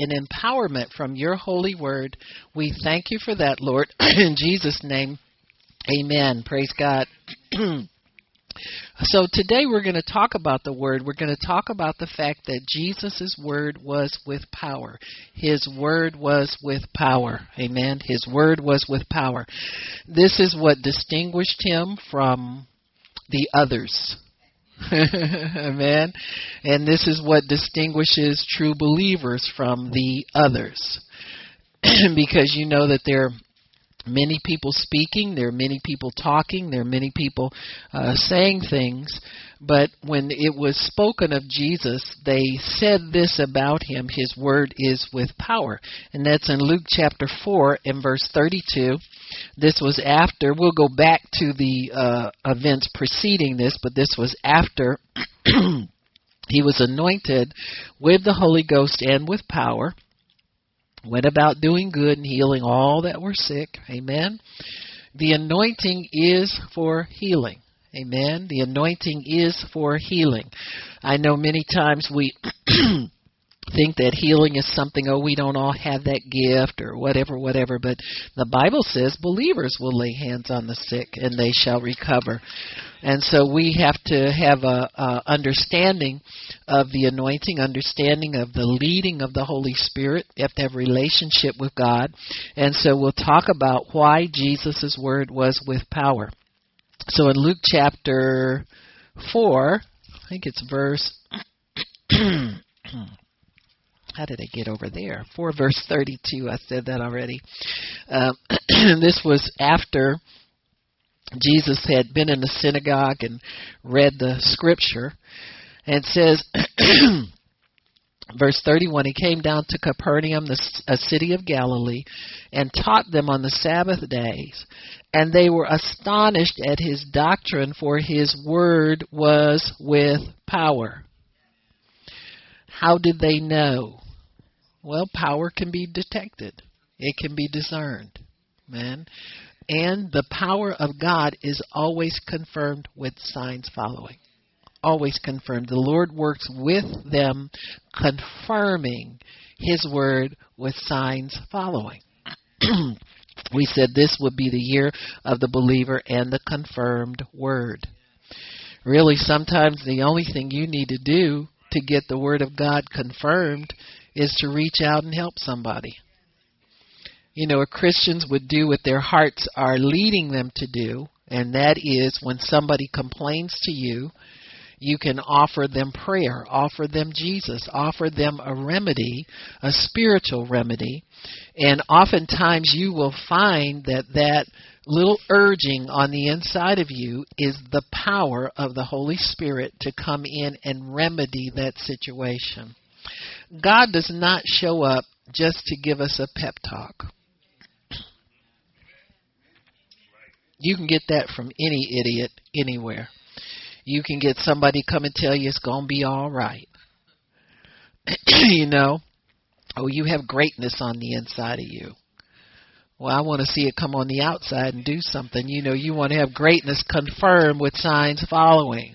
and empowerment from your holy word. We thank you for that, Lord. In Jesus' name, amen. Praise God. So today we're going to talk about the word. We're going to talk about the fact that Jesus' word was with power. His word was with power. Amen. His word was with power. This is what distinguished him from the others. Amen. And this is what distinguishes true believers from the others. because you know that there are many people speaking, there are many people talking, there are many people uh, saying things, but when it was spoken of Jesus, they said this about him his word is with power. And that's in Luke chapter 4 and verse 32. This was after, we'll go back to the uh, events preceding this, but this was after. he was anointed with the Holy Ghost and with power went about doing good and healing all that were sick. Amen. The anointing is for healing. Amen. The anointing is for healing. I know many times we think that healing is something, oh, we don't all have that gift or whatever, whatever. But the Bible says believers will lay hands on the sick and they shall recover. And so we have to have a, a understanding of the anointing, understanding of the leading of the Holy Spirit. You have to have relationship with God. And so we'll talk about why Jesus' word was with power. So in Luke chapter 4, I think it's verse how did I get over there? 4 verse 32. I said that already. Um, this was after Jesus had been in the synagogue and read the scripture. And says, verse 31 He came down to Capernaum, a city of Galilee, and taught them on the Sabbath days. And they were astonished at his doctrine, for his word was with power. How did they know? Well, power can be detected. It can be discerned. Man. And the power of God is always confirmed with signs following. Always confirmed. The Lord works with them, confirming His word with signs following. we said this would be the year of the believer and the confirmed word. Really, sometimes the only thing you need to do to get the word of God confirmed is to reach out and help somebody. You know, Christians would do what their hearts are leading them to do, and that is when somebody complains to you, you can offer them prayer, offer them Jesus, offer them a remedy, a spiritual remedy. And oftentimes you will find that that little urging on the inside of you is the power of the Holy Spirit to come in and remedy that situation. God does not show up just to give us a pep talk. You can get that from any idiot anywhere. You can get somebody come and tell you it's going to be all right. you know, oh, you have greatness on the inside of you. Well, I want to see it come on the outside and do something. You know, you want to have greatness confirmed with signs following.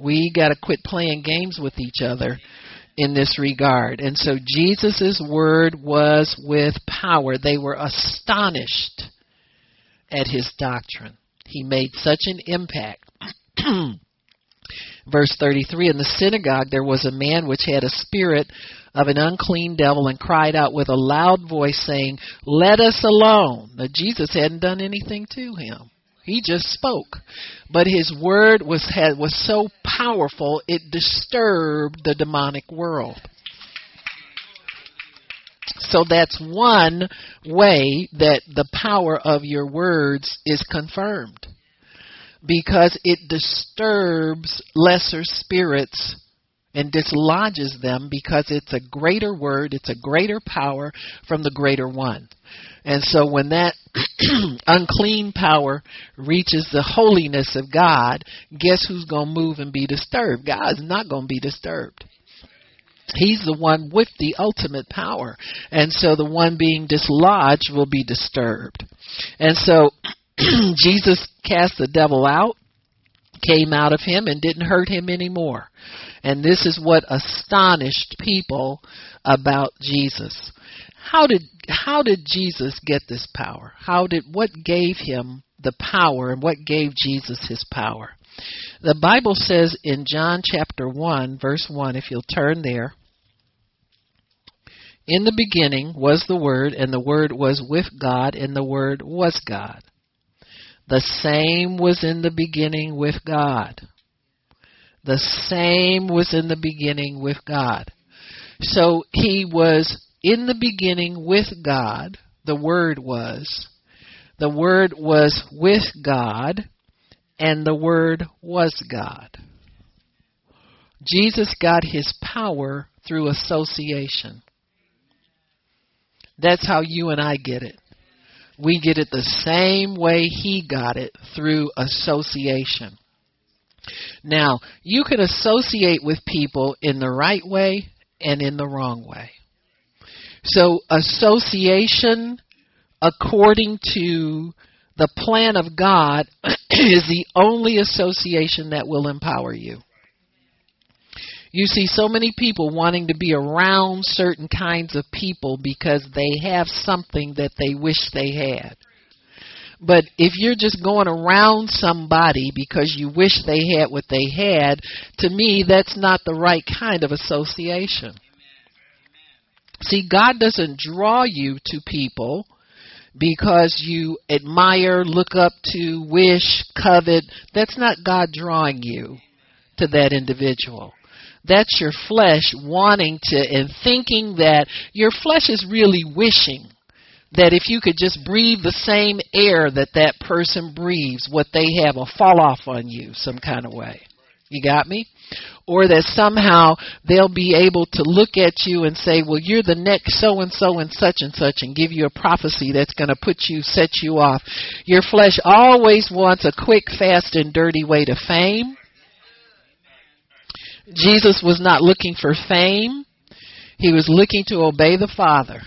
We got to quit playing games with each other in this regard. And so Jesus' word was with power. They were astonished at his doctrine. He made such an impact. Verse 33 In the synagogue there was a man which had a spirit of an unclean devil and cried out with a loud voice, saying, Let us alone. Now, Jesus hadn't done anything to him. He just spoke. But his word was had, was so powerful it disturbed the demonic world. So that's one way that the power of your words is confirmed. Because it disturbs lesser spirits and dislodges them because it's a greater word, it's a greater power from the greater one. And so when that unclean power reaches the holiness of God, guess who's going to move and be disturbed? God's not going to be disturbed. He's the one with the ultimate power. And so the one being dislodged will be disturbed. And so Jesus cast the devil out, came out of him, and didn't hurt him anymore. And this is what astonished people about Jesus. How did how did Jesus get this power? How did what gave him the power and what gave Jesus his power? The Bible says in John chapter 1 verse 1 if you'll turn there in the beginning was the Word, and the Word was with God, and the Word was God. The same was in the beginning with God. The same was in the beginning with God. So he was in the beginning with God. The Word was. The Word was with God, and the Word was God. Jesus got his power through association. That's how you and I get it. We get it the same way he got it through association. Now, you can associate with people in the right way and in the wrong way. So, association, according to the plan of God, is the only association that will empower you. You see so many people wanting to be around certain kinds of people because they have something that they wish they had. But if you're just going around somebody because you wish they had what they had, to me, that's not the right kind of association. See, God doesn't draw you to people because you admire, look up to, wish, covet. That's not God drawing you to that individual. That's your flesh wanting to and thinking that your flesh is really wishing that if you could just breathe the same air that that person breathes, what they have will fall off on you some kind of way. You got me? Or that somehow they'll be able to look at you and say, well, you're the next so and so and such and such and give you a prophecy that's going to put you, set you off. Your flesh always wants a quick, fast, and dirty way to fame. Jesus was not looking for fame. He was looking to obey the Father.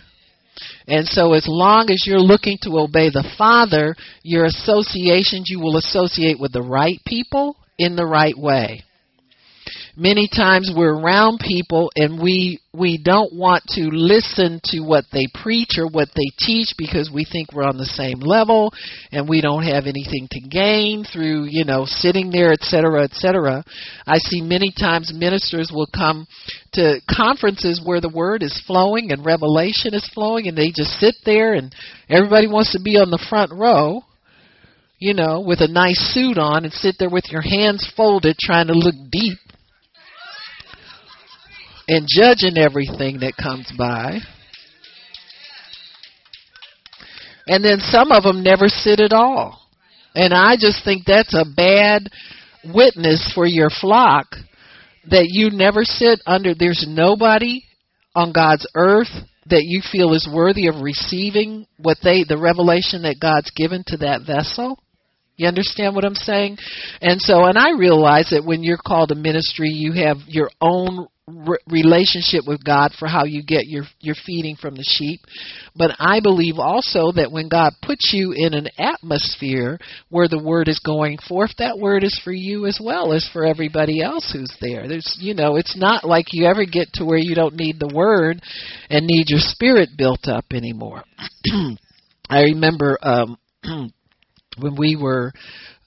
And so as long as you're looking to obey the Father, your associations you will associate with the right people in the right way many times we're around people and we we don't want to listen to what they preach or what they teach because we think we're on the same level and we don't have anything to gain through you know sitting there etc etc i see many times ministers will come to conferences where the word is flowing and revelation is flowing and they just sit there and everybody wants to be on the front row you know, with a nice suit on and sit there with your hands folded trying to look deep and judging everything that comes by. And then some of them never sit at all. And I just think that's a bad witness for your flock that you never sit under. There's nobody on God's earth that you feel is worthy of receiving what they, the revelation that God's given to that vessel. You understand what I'm saying? And so, and I realize that when you're called a ministry, you have your own re- relationship with God for how you get your your feeding from the sheep. But I believe also that when God puts you in an atmosphere where the word is going forth, that word is for you as well as for everybody else who's there. There's you know, it's not like you ever get to where you don't need the word and need your spirit built up anymore. I remember um when we were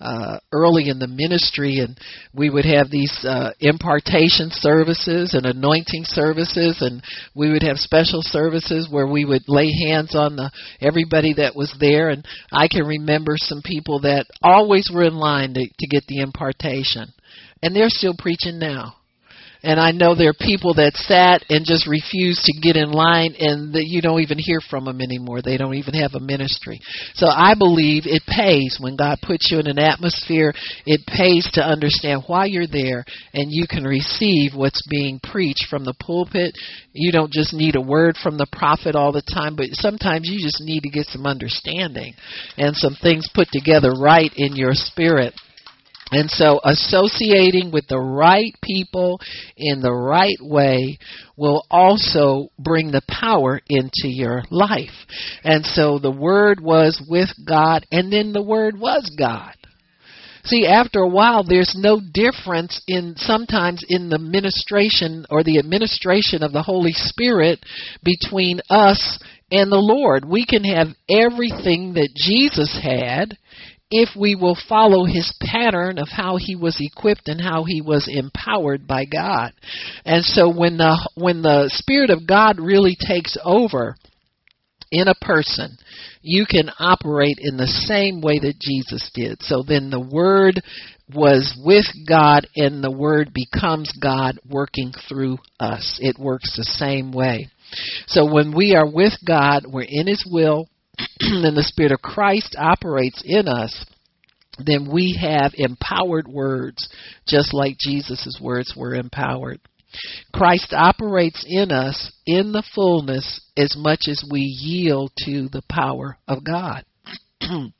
uh, early in the ministry, and we would have these uh, impartation services and anointing services, and we would have special services where we would lay hands on the everybody that was there. And I can remember some people that always were in line to, to get the impartation, and they're still preaching now. And I know there are people that sat and just refused to get in line and that you don't even hear from them anymore. They don't even have a ministry. So I believe it pays when God puts you in an atmosphere. It pays to understand why you're there and you can receive what's being preached from the pulpit. You don't just need a word from the prophet all the time, but sometimes you just need to get some understanding and some things put together right in your spirit. And so associating with the right people in the right way will also bring the power into your life. And so the Word was with God, and then the Word was God. See, after a while, there's no difference in sometimes in the ministration or the administration of the Holy Spirit between us and the Lord. We can have everything that Jesus had if we will follow his pattern of how he was equipped and how he was empowered by God. And so when the when the spirit of God really takes over in a person, you can operate in the same way that Jesus did. So then the word was with God and the word becomes God working through us. It works the same way. So when we are with God, we're in his will, and the Spirit of Christ operates in us, then we have empowered words, just like Jesus' words were empowered. Christ operates in us in the fullness as much as we yield to the power of God.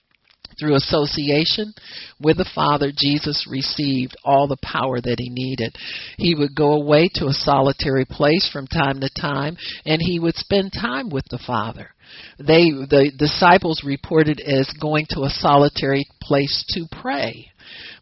Through association with the Father, Jesus received all the power that he needed. He would go away to a solitary place from time to time, and he would spend time with the Father. They, the disciples reported as going to a solitary place to pray.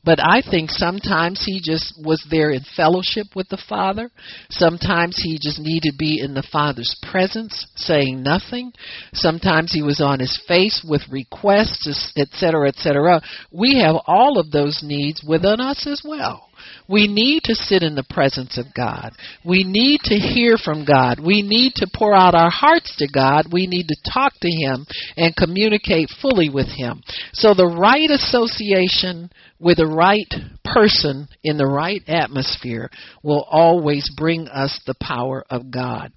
But I think sometimes he just was there in fellowship with the Father. Sometimes he just needed to be in the Father's presence, saying nothing. Sometimes he was on his face with requests, etc., etc. We have all of those needs within us as well. We need to sit in the presence of God. We need to hear from God. We need to pour out our hearts to God. We need to talk to Him and communicate fully with Him. So the right association with the right person in the right atmosphere will always bring us the power of God.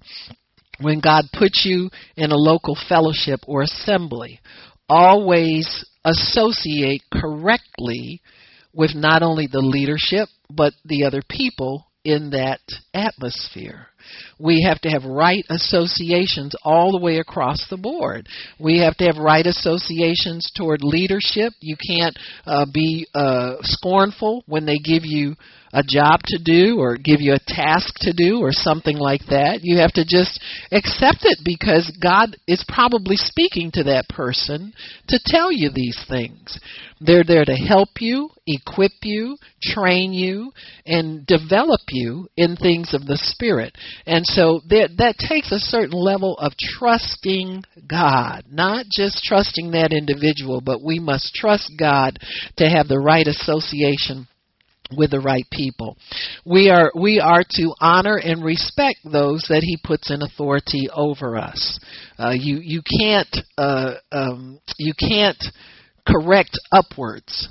When God puts you in a local fellowship or assembly, always associate correctly with not only the leadership, but the other people in that atmosphere. We have to have right associations all the way across the board. We have to have right associations toward leadership. You can't uh, be uh, scornful when they give you a job to do or give you a task to do or something like that. You have to just accept it because God is probably speaking to that person to tell you these things. They're there to help you, equip you, train you, and develop you in things of the Spirit. And so that, that takes a certain level of trusting God, not just trusting that individual, but we must trust God to have the right association with the right people. We are we are to honor and respect those that He puts in authority over us. Uh, you you can't uh, um, you can't correct upwards.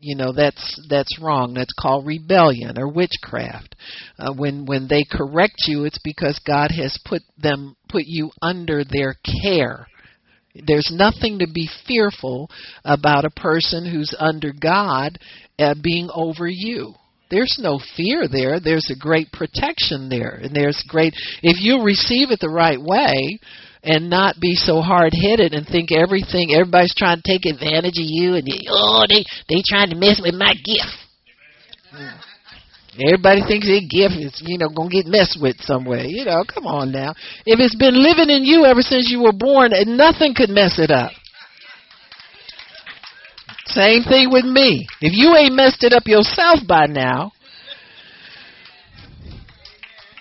You know that's that's wrong. That's called rebellion or witchcraft. Uh, when when they correct you, it's because God has put them put you under their care. There's nothing to be fearful about a person who's under God uh, being over you. There's no fear there. There's a great protection there. And there's great, if you receive it the right way and not be so hard headed and think everything, everybody's trying to take advantage of you and, you, oh, they, they trying to mess with my gift. Everybody thinks their gift is, you know, gonna get messed with somewhere. You know, come on now. If it's been living in you ever since you were born, and nothing could mess it up. Same thing with me. If you ain't messed it up yourself by now,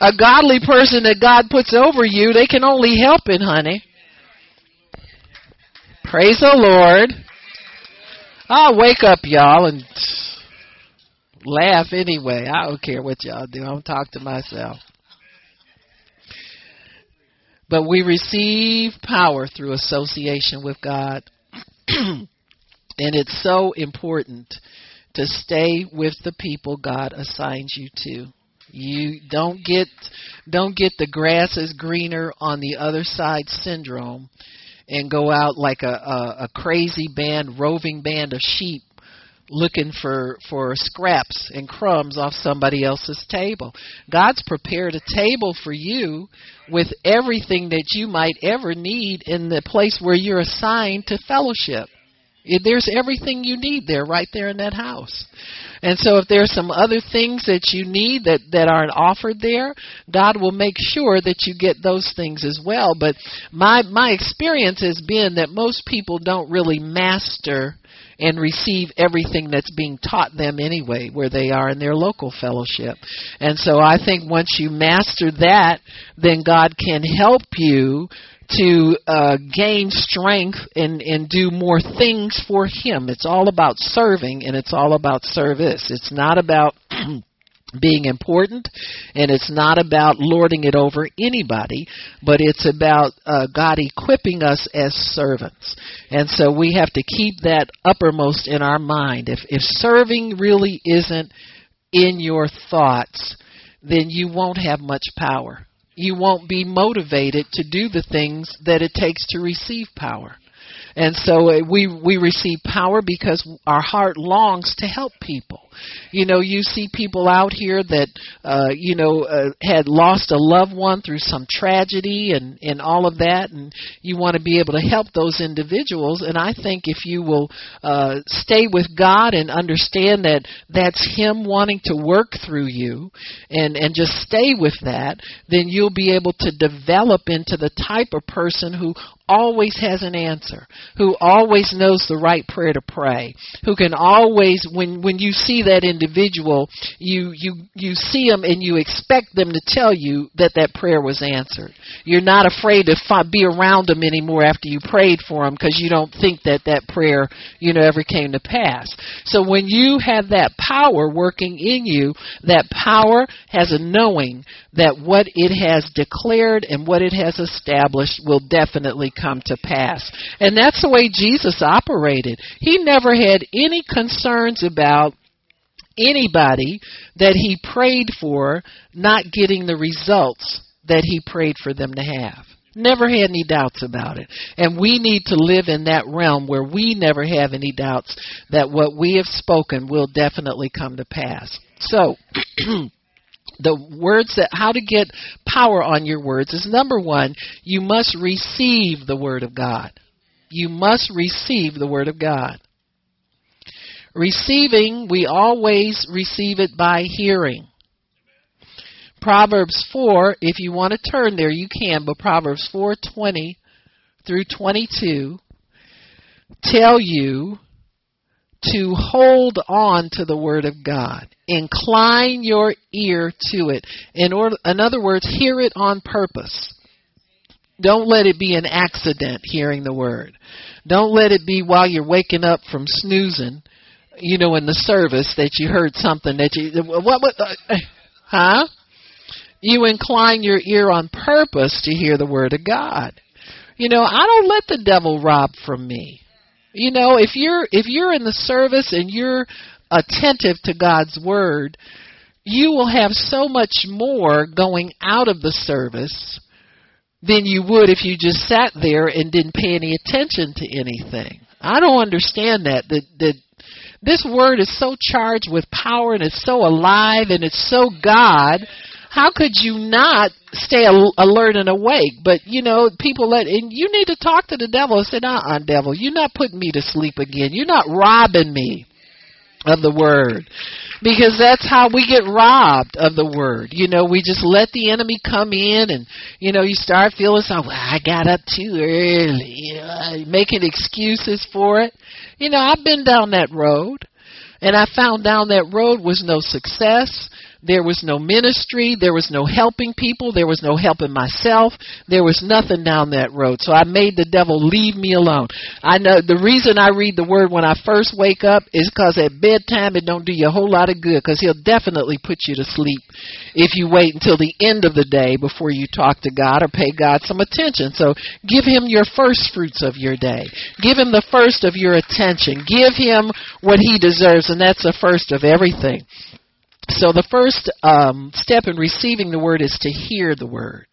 a godly person that God puts over you, they can only help it, honey. Praise the Lord. I'll wake up, y'all, and laugh anyway. I don't care what y'all do. I'm talk to myself. But we receive power through association with God. And it's so important to stay with the people God assigns you to. You don't get don't get the grass is greener on the other side syndrome and go out like a, a, a crazy band, roving band of sheep looking for for scraps and crumbs off somebody else's table. God's prepared a table for you with everything that you might ever need in the place where you're assigned to fellowship. There's everything you need there, right there in that house. And so if there's some other things that you need that, that aren't offered there, God will make sure that you get those things as well. But my, my experience has been that most people don't really master and receive everything that's being taught them anyway where they are in their local fellowship. And so I think once you master that, then God can help you to uh, gain strength and, and do more things for Him. It's all about serving and it's all about service. It's not about being important and it's not about lording it over anybody but it's about uh, god equipping us as servants and so we have to keep that uppermost in our mind if if serving really isn't in your thoughts then you won't have much power you won't be motivated to do the things that it takes to receive power. And so uh, we we receive power because our heart longs to help people you know, you see people out here that, uh, you know, uh, had lost a loved one through some tragedy and, and all of that, and you want to be able to help those individuals. And I think if you will uh, stay with God and understand that that's Him wanting to work through you and, and just stay with that, then you'll be able to develop into the type of person who always has an answer, who always knows the right prayer to pray, who can always, when, when you see that individual, you you you see them and you expect them to tell you that that prayer was answered. You're not afraid to fi- be around them anymore after you prayed for them because you don't think that that prayer you know ever came to pass. So when you have that power working in you, that power has a knowing that what it has declared and what it has established will definitely come to pass. And that's the way Jesus operated. He never had any concerns about anybody that he prayed for not getting the results that he prayed for them to have. Never had any doubts about it. And we need to live in that realm where we never have any doubts that what we have spoken will definitely come to pass. So, the words that how to get power on your words is number 1, you must receive the word of God. You must receive the word of God. Receiving, we always receive it by hearing. Proverbs 4, if you want to turn there, you can, but Proverbs 4:20 through 22 tell you to hold on to the word of God. Incline your ear to it. In order in other words, hear it on purpose. Don't let it be an accident hearing the word. Don't let it be while you're waking up from snoozing you know, in the service that you heard something that you what what uh, huh? You incline your ear on purpose to hear the word of God. You know, I don't let the devil rob from me. You know, if you're if you're in the service and you're attentive to God's word, you will have so much more going out of the service than you would if you just sat there and didn't pay any attention to anything. I don't understand that that that this word is so charged with power and it's so alive and it's so God. How could you not stay alert and awake? But you know, people let and you need to talk to the devil and say, "Uh, devil, you're not putting me to sleep again. You're not robbing me of the word." because that's how we get robbed of the word. You know, we just let the enemy come in, and you know, you start feeling so. Well, I got up too early, you know, making excuses for it. You know, I've been down that road, and I found down that road was no success. There was no ministry. There was no helping people. There was no helping myself. There was nothing down that road. So I made the devil leave me alone. I know the reason I read the word when I first wake up is because at bedtime it don't do you a whole lot of good because he'll definitely put you to sleep if you wait until the end of the day before you talk to God or pay God some attention. So give him your first fruits of your day. Give him the first of your attention. Give him what he deserves and that's the first of everything. So the first um, step in receiving the word is to hear the word.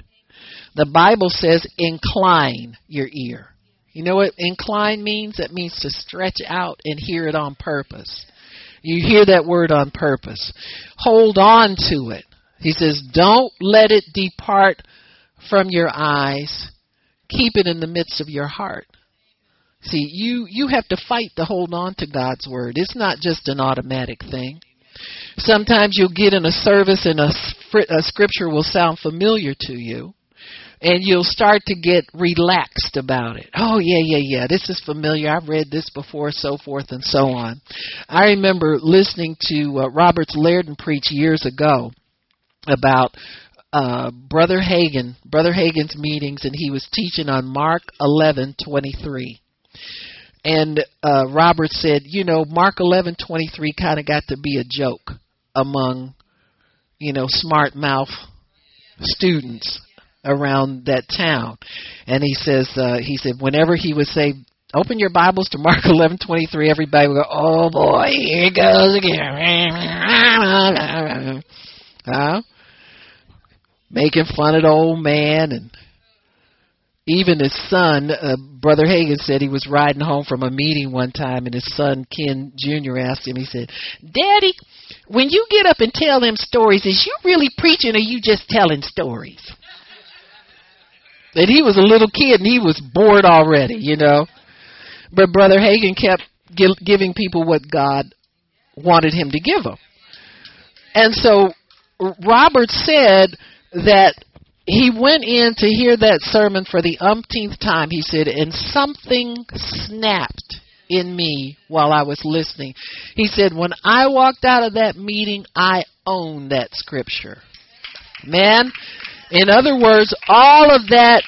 The Bible says, incline your ear. You know what incline means? It means to stretch out and hear it on purpose. You hear that word on purpose. Hold on to it. He says, don't let it depart from your eyes. Keep it in the midst of your heart. See, you, you have to fight to hold on to God's word. It's not just an automatic thing. Sometimes you'll get in a service and a, a scripture will sound familiar to you. and you'll start to get relaxed about it. Oh yeah, yeah, yeah. This is familiar. I've read this before, so forth and so on. I remember listening to uh, Roberts Liardon preach years ago about uh, Brother Hagin, Brother Hagin's meetings, and he was teaching on Mark eleven twenty three. And uh, Robert said, you know, Mark eleven twenty three kind of got to be a joke among, you know, smart mouth students around that town. And he says, uh, he said, whenever he would say, open your Bibles to Mark eleven twenty three, everybody would go, oh boy, here it goes again. huh? making fun of the old man and even his son, uh, Brother Hagin said he was riding home from a meeting one time, and his son Ken Jr. asked him. He said, "Daddy, when you get up and tell them stories, is you really preaching, or you just telling stories?" And he was a little kid, and he was bored already, you know. But Brother Hagin kept gi- giving people what God wanted him to give them, and so Robert said that he went in to hear that sermon for the umpteenth time, he said, and something snapped in me while I was listening. He said, when I walked out of that meeting, I owned that scripture. Man, in other words, all of that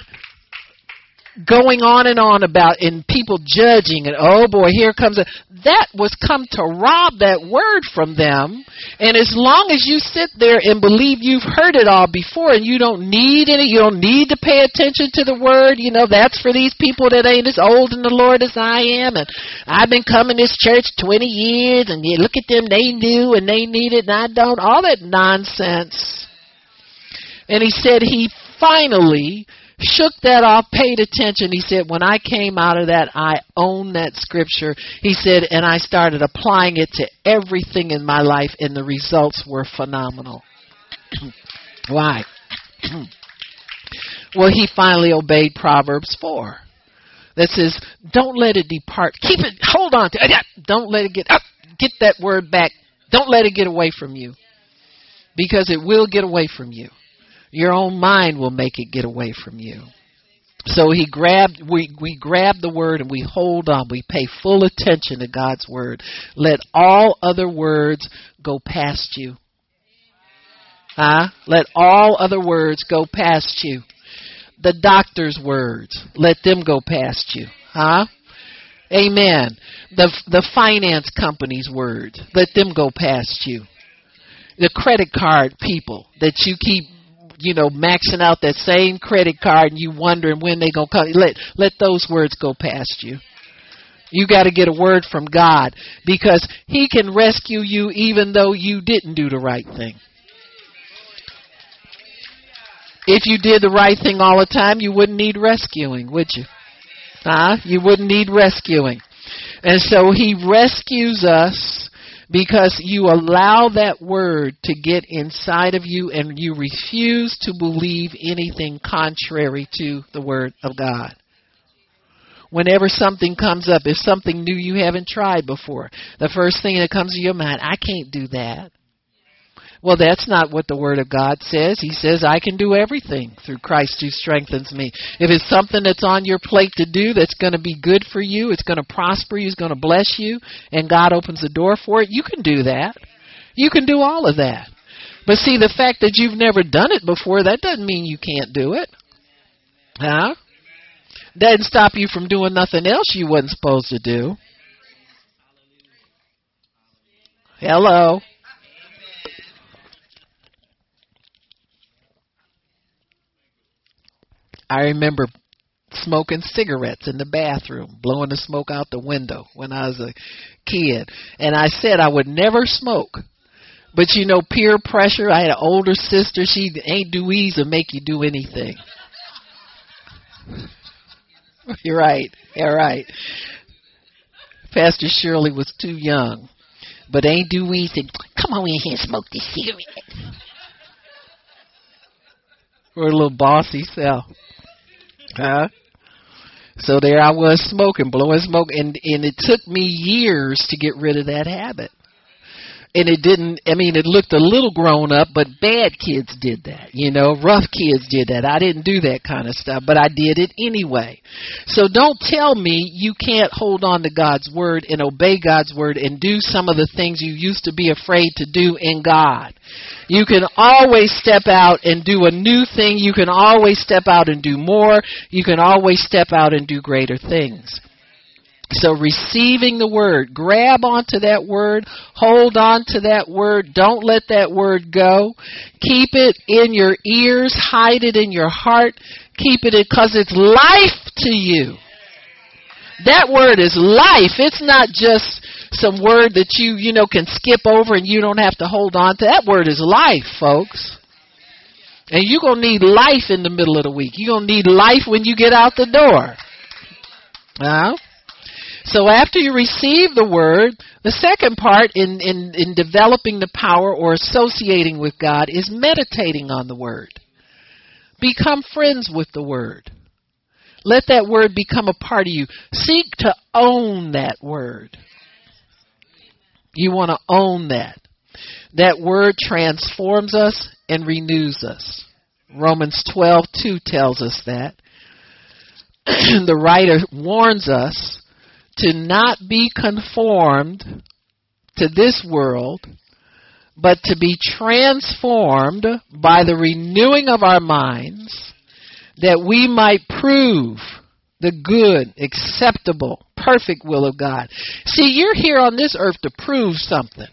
going on and on about and people judging and oh boy here comes a that was come to rob that word from them. And as long as you sit there and believe you've heard it all before and you don't need any you don't need to pay attention to the word you know that's for these people that ain't as old in the lord as i am. And i've been coming to this church twenty years and you look at them they knew and they need it and i don't all that nonsense. And he said he finally shook that off, paid attention. He said, when I came out of that, I owned that scripture. He said, and I started applying it to everything in my life, and the results were phenomenal. Why? well, he finally obeyed Proverbs 4 that says, don't let it depart. Keep it, hold on to it. Don't let it get up. Get that word back. Don't let it get away from you. Because it will get away from you. Your own mind will make it get away from you. So he grabbed we we grab the word and we hold on. We pay full attention to God's word. Let all other words go past you. Huh? Let all other words go past you. The doctor's words, let them go past you. Huh? Amen. The the finance company's words, let them go past you. The credit card people that you keep you know, maxing out that same credit card and you wondering when they gonna come. Let let those words go past you. You got to get a word from God because He can rescue you even though you didn't do the right thing. If you did the right thing all the time, you wouldn't need rescuing, would you? Huh? You wouldn't need rescuing. And so He rescues us because you allow that word to get inside of you and you refuse to believe anything contrary to the word of God. Whenever something comes up, if something new you haven't tried before, the first thing that comes to your mind, I can't do that. Well, that's not what the Word of God says. He says, I can do everything through Christ who strengthens me. If it's something that's on your plate to do that's going to be good for you, it's going to prosper you, it's going to bless you, and God opens the door for it, you can do that. You can do all of that. But see, the fact that you've never done it before, that doesn't mean you can't do it. Huh? Doesn't stop you from doing nothing else you wasn't supposed to do. Hello. I remember smoking cigarettes in the bathroom, blowing the smoke out the window when I was a kid. And I said I would never smoke. But you know, peer pressure. I had an older sister. She ain't do easy make you do anything. You're right. You're right. Pastor Shirley was too young. But ain't do easy. Come on in here and smoke this cigarette. We're a little bossy self. Huh? So there I was smoking, blowing smoke, and and it took me years to get rid of that habit. And it didn't i mean it looked a little grown up but bad kids did that you know rough kids did that. I didn't do that kind of stuff but i did it anyway. So don't tell me you can't hold on to god's word and obey god's word and do some of the things you used to be afraid to do in god. You can always step out and do a new thing. You can always step out and do more. You can always step out and do greater things so receiving the word, grab onto that word, hold on to that word, don't let that word go. Keep it in your ears, hide it in your heart, keep it because it's life to you. That word is life. It's not just some word that you, you know, can skip over and you don't have to hold on to. That word is life, folks. And you're going to need life in the middle of the week. You're going to need life when you get out the door. Uh, so after you receive the word, the second part in, in, in developing the power or associating with God is meditating on the word. Become friends with the word. Let that word become a part of you. Seek to own that word. You want to own that. That word transforms us and renews us. Romans 12:2 tells us that. the writer warns us to not be conformed to this world, but to be transformed by the renewing of our minds, that we might prove the good, acceptable, perfect will of God. See, you're here on this earth to prove something.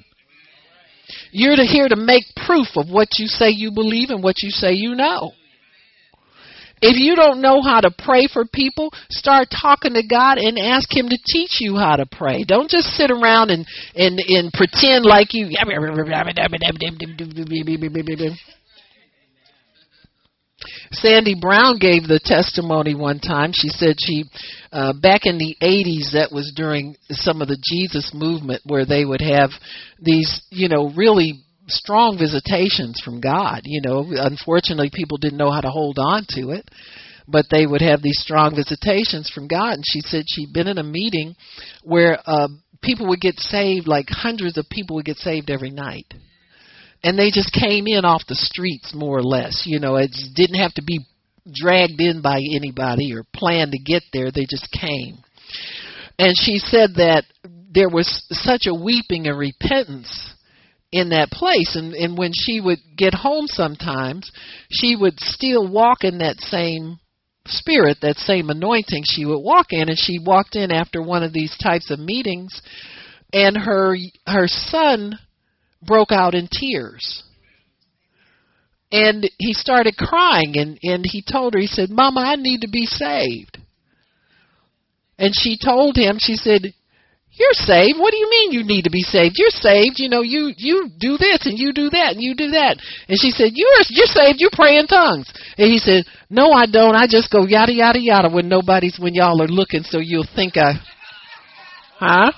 You're here to make proof of what you say you believe and what you say you know. If you don't know how to pray for people, start talking to God and ask Him to teach you how to pray. Don't just sit around and and and pretend like you. Sandy Brown gave the testimony one time. She said she, uh, back in the 80s, that was during some of the Jesus movement where they would have these, you know, really strong visitations from God. You know, unfortunately, people didn't know how to hold on to it, but they would have these strong visitations from God. And she said she'd been in a meeting where uh, people would get saved, like hundreds of people would get saved every night. And they just came in off the streets, more or less. You know, it didn't have to be dragged in by anybody or planned to get there. They just came. And she said that there was such a weeping and repentance in that place. And and when she would get home sometimes she would still walk in that same spirit that same anointing she would walk in. And she walked in after one of these types of meetings and her her son broke out in tears. And he started crying and and he told her he said mama i need to be saved. And she told him she said you're saved. What do you mean you need to be saved? You're saved. You know, you you do this and you do that and you do that. And she said, "You're you're saved. You pray in tongues." And he said, "No, I don't. I just go yada yada yada when nobody's when y'all are looking, so you'll think I." Huh?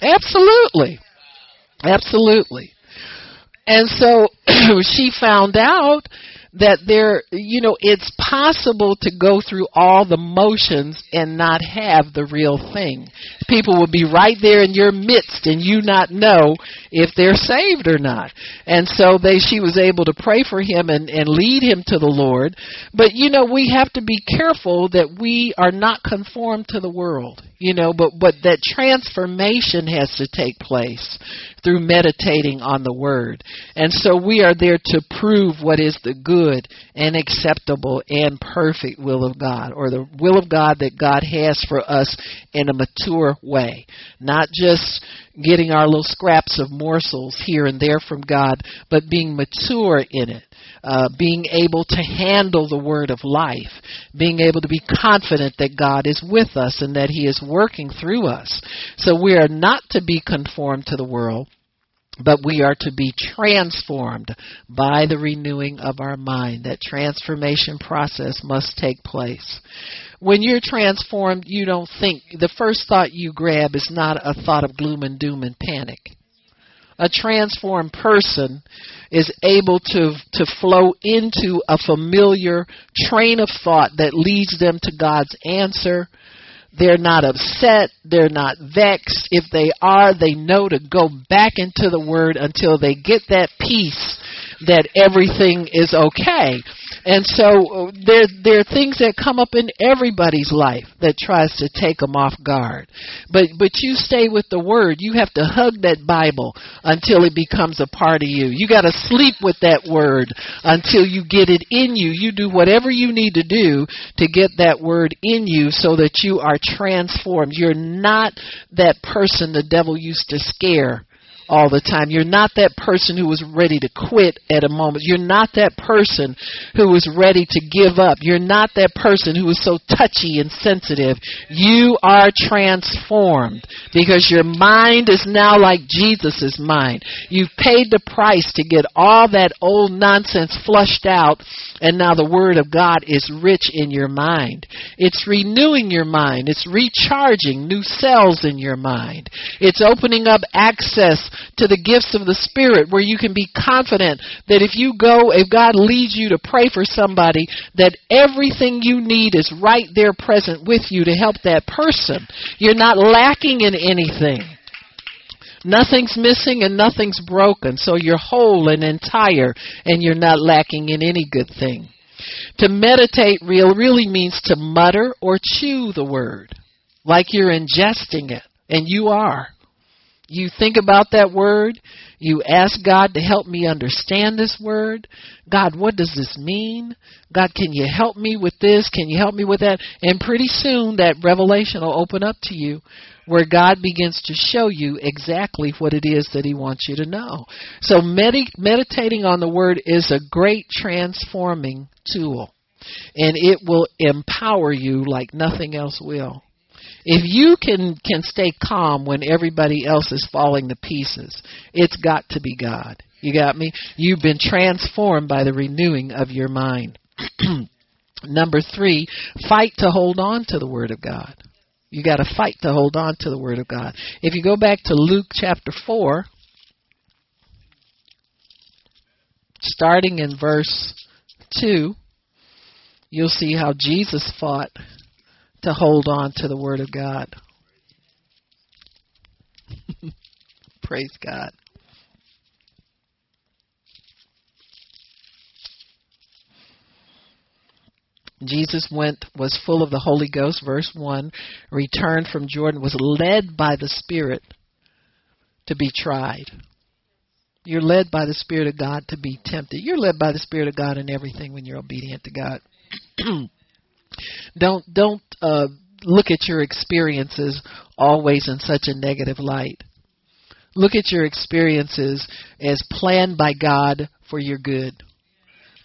Absolutely. Absolutely. And so she found out that there, you know, it's possible to go through all the motions and not have the real thing. People will be right there in your midst and you not know if they're saved or not. And so they, she was able to pray for him and, and lead him to the Lord. But, you know, we have to be careful that we are not conformed to the world, you know, but, but that transformation has to take place through meditating on the Word. And so we are there to prove what is the good and acceptable and perfect will of God, or the will of God that God has for us in a mature way. Not just getting our little scraps of morsels here and there from God, but being mature in it. Uh, being able to handle the word of life, being able to be confident that God is with us and that He is working through us. So we are not to be conformed to the world, but we are to be transformed by the renewing of our mind. That transformation process must take place. When you're transformed, you don't think, the first thought you grab is not a thought of gloom and doom and panic a transformed person is able to to flow into a familiar train of thought that leads them to God's answer They're not upset. They're not vexed. If they are, they know to go back into the Word until they get that peace that everything is okay. And so uh, there there are things that come up in everybody's life that tries to take them off guard. But but you stay with the word. You have to hug that Bible until it becomes a part of you. You got to sleep with that word until you get it in you. You do whatever you need to do to get that word in you so that you are transformed. You're not that person the devil used to scare all the time. You're not that person who was ready to quit at a moment. You're not that person who was ready to give up. You're not that person who is so touchy and sensitive. You are transformed because your mind is now like Jesus' mind. You've paid the price to get all that old nonsense flushed out and now the Word of God is rich in your mind. It's renewing your mind. It's recharging new cells in your mind. It's opening up access to the gifts of the Spirit where you can be confident that if you go, if God leads you to pray for somebody, that everything you need is right there present with you to help that person. You're not lacking in anything. Nothing's missing and nothing's broken. So you're whole and entire and you're not lacking in any good thing. To meditate real really means to mutter or chew the word like you're ingesting it. And you are. You think about that word. You ask God to help me understand this word. God, what does this mean? God, can you help me with this? Can you help me with that? And pretty soon that revelation will open up to you where God begins to show you exactly what it is that He wants you to know. So med- meditating on the Word is a great transforming tool, and it will empower you like nothing else will. If you can can stay calm when everybody else is falling to pieces, it's got to be God. You got me? You've been transformed by the renewing of your mind. Number 3, fight to hold on to the word of God. You got to fight to hold on to the Word of God. If you go back to Luke chapter 4, starting in verse 2, you'll see how Jesus fought to hold on to the Word of God. Praise God. Jesus went, was full of the Holy Ghost, verse 1, returned from Jordan, was led by the Spirit to be tried. You're led by the Spirit of God to be tempted. You're led by the Spirit of God in everything when you're obedient to God. don't don't uh, look at your experiences always in such a negative light. Look at your experiences as planned by God for your good.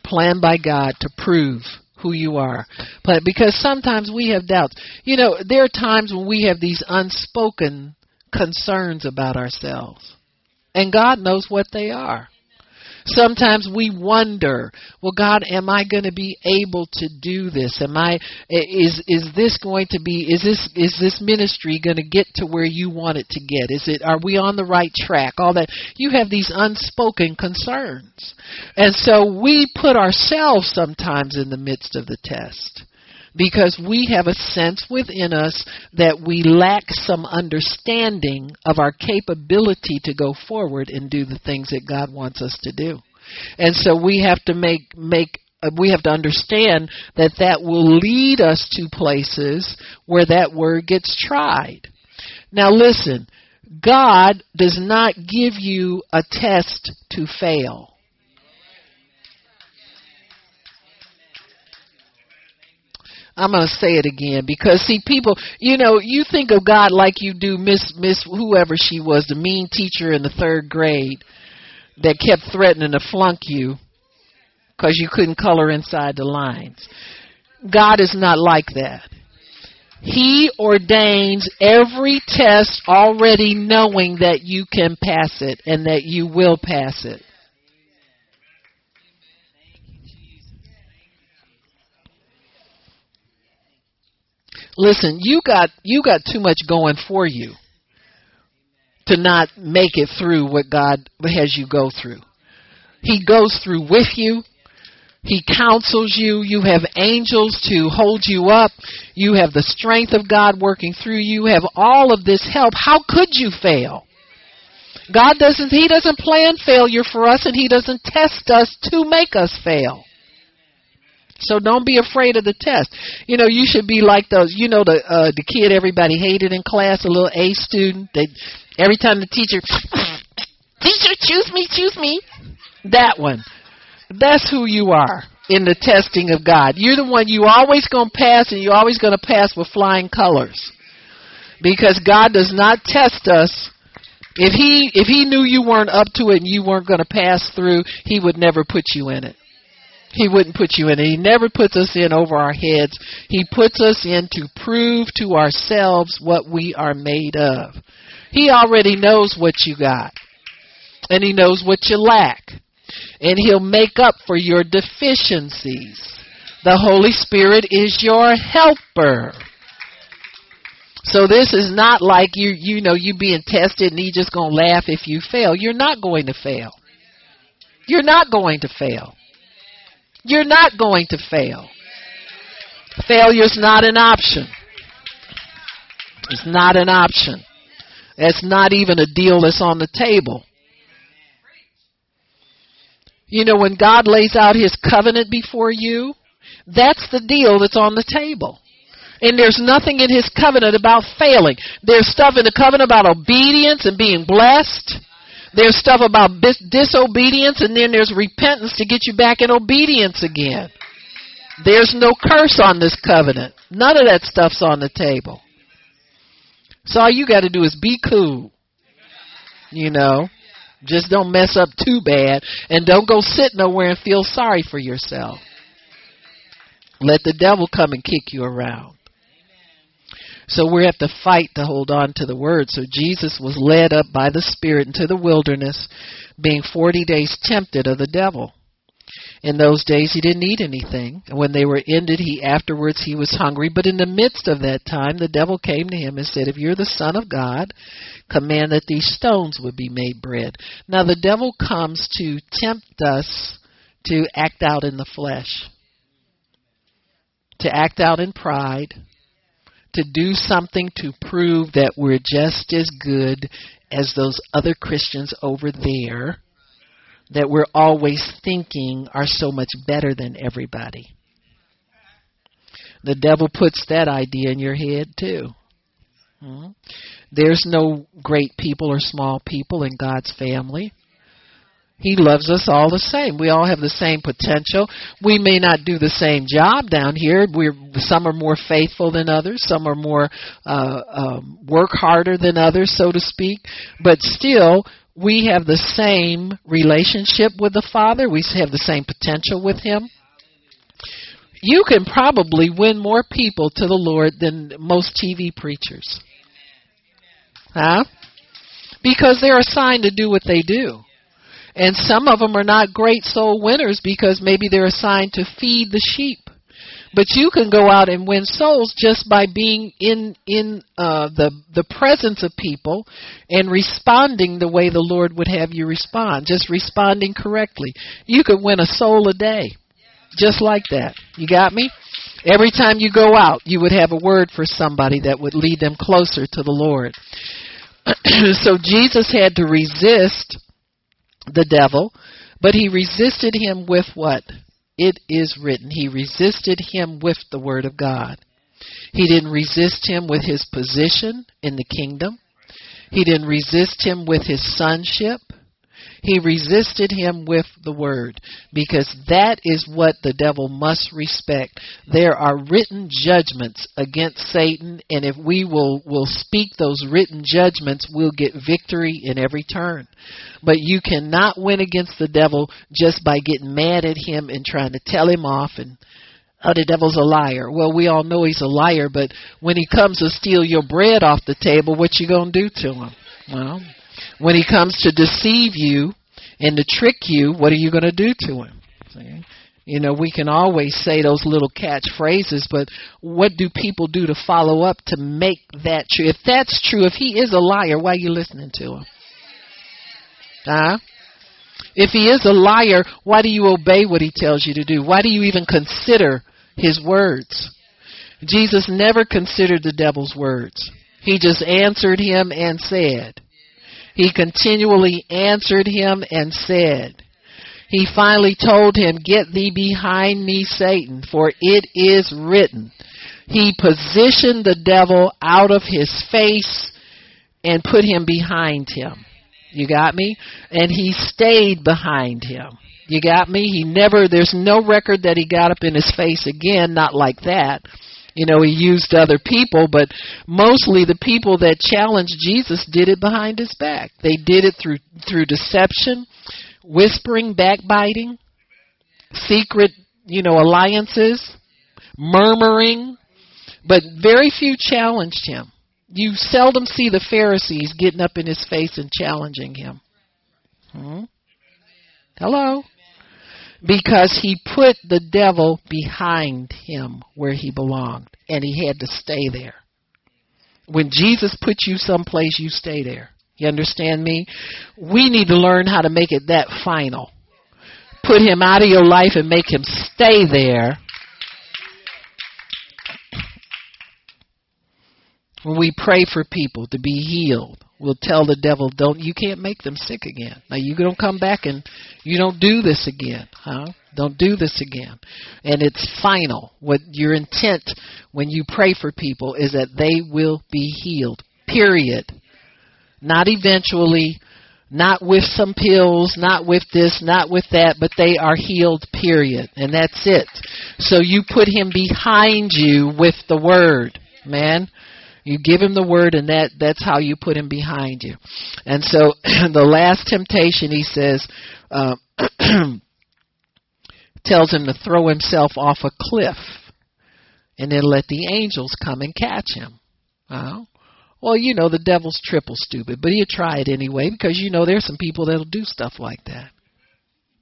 Planned by God to prove who you are. But because sometimes we have doubts. You know, there are times when we have these unspoken concerns about ourselves. And God knows what they are. Sometimes we wonder, well God, am I going to be able to do this? Am I is is this going to be is this is this ministry going to get to where you want it to get? Is it are we on the right track? All that you have these unspoken concerns. And so we put ourselves sometimes in the midst of the test because we have a sense within us that we lack some understanding of our capability to go forward and do the things that God wants us to do. And so we have to make make uh, we have to understand that that will lead us to places where that word gets tried. Now listen, God does not give you a test to fail. I'm going to say it again because see people, you know, you think of God like you do Miss Miss whoever she was, the mean teacher in the 3rd grade that kept threatening to flunk you cuz you couldn't color inside the lines. God is not like that. He ordains every test already knowing that you can pass it and that you will pass it. Listen, you got you got too much going for you to not make it through what God has you go through. He goes through with you. He counsels you. You have angels to hold you up. You have the strength of God working through you. You have all of this help. How could you fail? God doesn't, He doesn't plan failure for us and He doesn't test us to make us fail. So don't be afraid of the test. You know, you should be like those. You know, the uh, the kid everybody hated in class, a little A student. They every time the teacher, teacher, choose me, choose me. That one. That's who you are in the testing of God. You're the one you always going to pass, and you're always going to pass with flying colors, because God does not test us. If he if he knew you weren't up to it and you weren't going to pass through, he would never put you in it. He wouldn't put you in. He never puts us in over our heads. He puts us in to prove to ourselves what we are made of. He already knows what you got. And he knows what you lack. And he'll make up for your deficiencies. The Holy Spirit is your helper. So this is not like you you know you being tested and he just to laugh if you fail. You're not going to fail. You're not going to fail. You're not going to fail. Failure's not an option. It's not an option. It's not even a deal that's on the table. You know, when God lays out his covenant before you, that's the deal that's on the table. And there's nothing in his covenant about failing. There's stuff in the covenant about obedience and being blessed. There's stuff about bis- disobedience, and then there's repentance to get you back in obedience again. There's no curse on this covenant. None of that stuff's on the table. So all you got to do is be cool. You know, just don't mess up too bad, and don't go sit nowhere and feel sorry for yourself. Let the devil come and kick you around. So we have to fight to hold on to the word. So Jesus was led up by the Spirit into the wilderness, being 40 days tempted of the devil. In those days he didn't eat anything. And When they were ended, he afterwards he was hungry. But in the midst of that time, the devil came to him and said, If you're the Son of God, command that these stones would be made bread. Now the devil comes to tempt us to act out in the flesh, to act out in pride, to do something to prove that we're just as good as those other Christians over there that we're always thinking are so much better than everybody. The devil puts that idea in your head too. Hmm? There's no great people or small people in God's family. He loves us all the same. We all have the same potential. We may not do the same job down here. We're some are more faithful than others. Some are more uh, um, work harder than others, so to speak. But still, we have the same relationship with the Father. We have the same potential with Him. You can probably win more people to the Lord than most TV preachers. Huh? Because they're assigned to do what they do. And some of them are not great soul winners because maybe they're assigned to feed the sheep. But you can go out and win souls just by being in in uh, the the presence of people and responding the way the Lord would have you respond. Just responding correctly. You could win a soul a day, just like that. You got me? Every time you go out, you would have a word for somebody that would lead them closer to the Lord. so Jesus had to resist the devil, but he resisted him with what? It is written. He resisted him with the word of God. He didn't resist him with his position in the kingdom. He didn't resist him with his sonship. He resisted him with the word because that is what the devil must respect. There are written judgments against Satan and if we will will speak those written judgments, we'll get victory in every turn. But you cannot win against the devil just by getting mad at him and trying to tell him off and oh the devil's a liar. Well, we all know he's a liar, but when he comes to steal your bread off the table, what you to do to him? Well, when he comes to deceive you and to trick you, what are you going to do to him? See? You know, we can always say those little catchphrases, but what do people do to follow up to make that true? If that's true, if he is a liar, why are you listening to him? Huh? If he is a liar, why do you obey what he tells you to do? Why do you even consider his words? Jesus never considered the devil's words. He just answered him and said. He continually answered him and said. He finally told him, Get thee behind me, Satan, for it is written. He positioned the devil out of his face and put him behind him. You got me? And he stayed behind him. You got me? He never, there's no record that he got up in his face again, not like that. You know, he used other people, but mostly the people that challenged Jesus did it behind his back. They did it through through deception, whispering, backbiting, secret, you know, alliances, murmuring, but very few challenged him. You seldom see the Pharisees getting up in his face and challenging him. Hmm? Hello? Because he put the devil behind him where he belonged, and he had to stay there. When Jesus puts you someplace, you stay there. You understand me? We need to learn how to make it that final. Put him out of your life and make him stay there When we pray for people to be healed, we'll tell the devil, "Don't you can't make them sick again. Now you don't come back and you don't do this again, huh? Don't do this again." And it's final. What your intent when you pray for people is that they will be healed. Period. Not eventually, not with some pills, not with this, not with that, but they are healed, period. And that's it. So you put him behind you with the word, man. You give him the word, and that that's how you put him behind you. And so, the last temptation, he says, uh, tells him to throw himself off a cliff, and then let the angels come and catch him. Uh, well, you know the devil's triple stupid, but he'll try it anyway because you know there's some people that'll do stuff like that.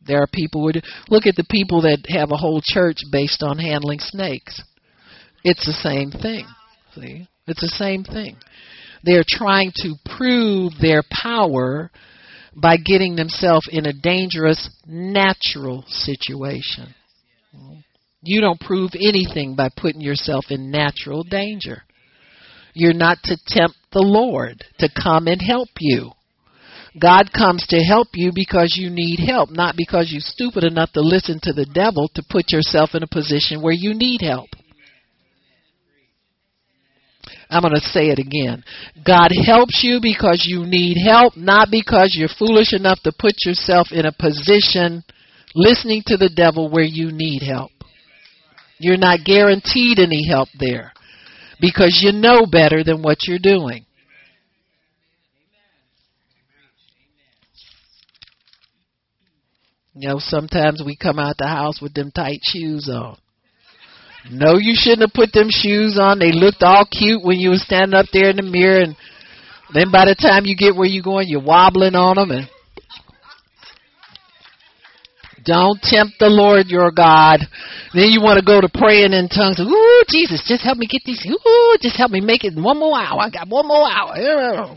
There are people who look at the people that have a whole church based on handling snakes. It's the same thing. See, it's the same thing. They're trying to prove their power by getting themselves in a dangerous natural situation. You don't prove anything by putting yourself in natural danger. You're not to tempt the Lord to come and help you. God comes to help you because you need help, not because you're stupid enough to listen to the devil to put yourself in a position where you need help. I'm going to say it again. God helps you because you need help, not because you're foolish enough to put yourself in a position listening to the devil where you need help. You're not guaranteed any help there because you know better than what you're doing. You know, sometimes we come out the house with them tight shoes on. No, you shouldn't have put them shoes on. They looked all cute when you were standing up there in the mirror, and then by the time you get where you're going, you're wobbling on them. And don't tempt the Lord your God. Then you want to go to praying in tongues. Ooh, Jesus, just help me get these. Ooh, just help me make it one more hour. I got one more hour.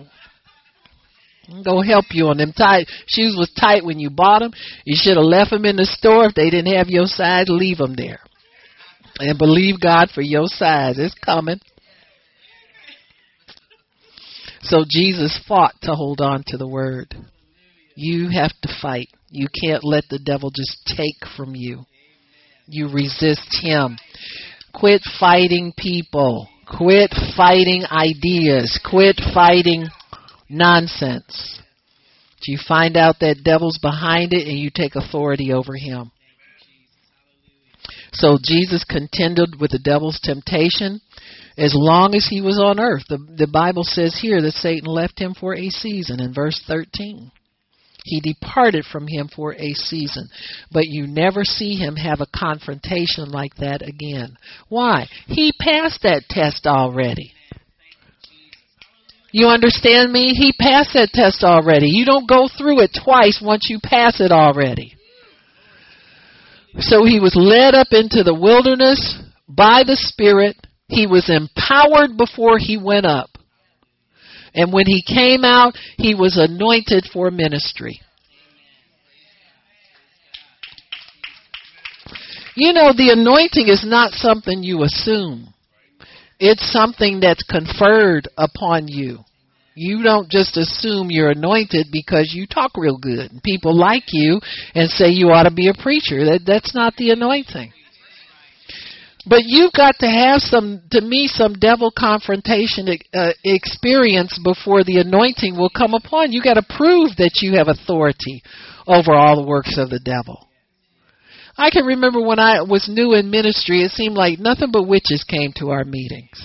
Go help you on them tight shoes was tight when you bought them. You should have left them in the store if they didn't have your size. Leave them there and believe God for your size. It's coming. So Jesus fought to hold on to the word. You have to fight. You can't let the devil just take from you. You resist him. Quit fighting people. Quit fighting ideas. Quit fighting nonsense. You find out that devil's behind it and you take authority over him. So Jesus contended with the devil's temptation as long as he was on earth. The, the Bible says here that Satan left him for a season in verse 13. He departed from him for a season. But you never see him have a confrontation like that again. Why? He passed that test already. You understand me? He passed that test already. You don't go through it twice once you pass it already. So he was led up into the wilderness by the Spirit. He was empowered before he went up. And when he came out, he was anointed for ministry. You know, the anointing is not something you assume, it's something that's conferred upon you. You don't just assume you're anointed because you talk real good. And people like you and say you ought to be a preacher. That that's not the anointing. But you've got to have some, to me, some devil confrontation uh, experience before the anointing will come upon you. Got to prove that you have authority over all the works of the devil. I can remember when I was new in ministry, it seemed like nothing but witches came to our meetings.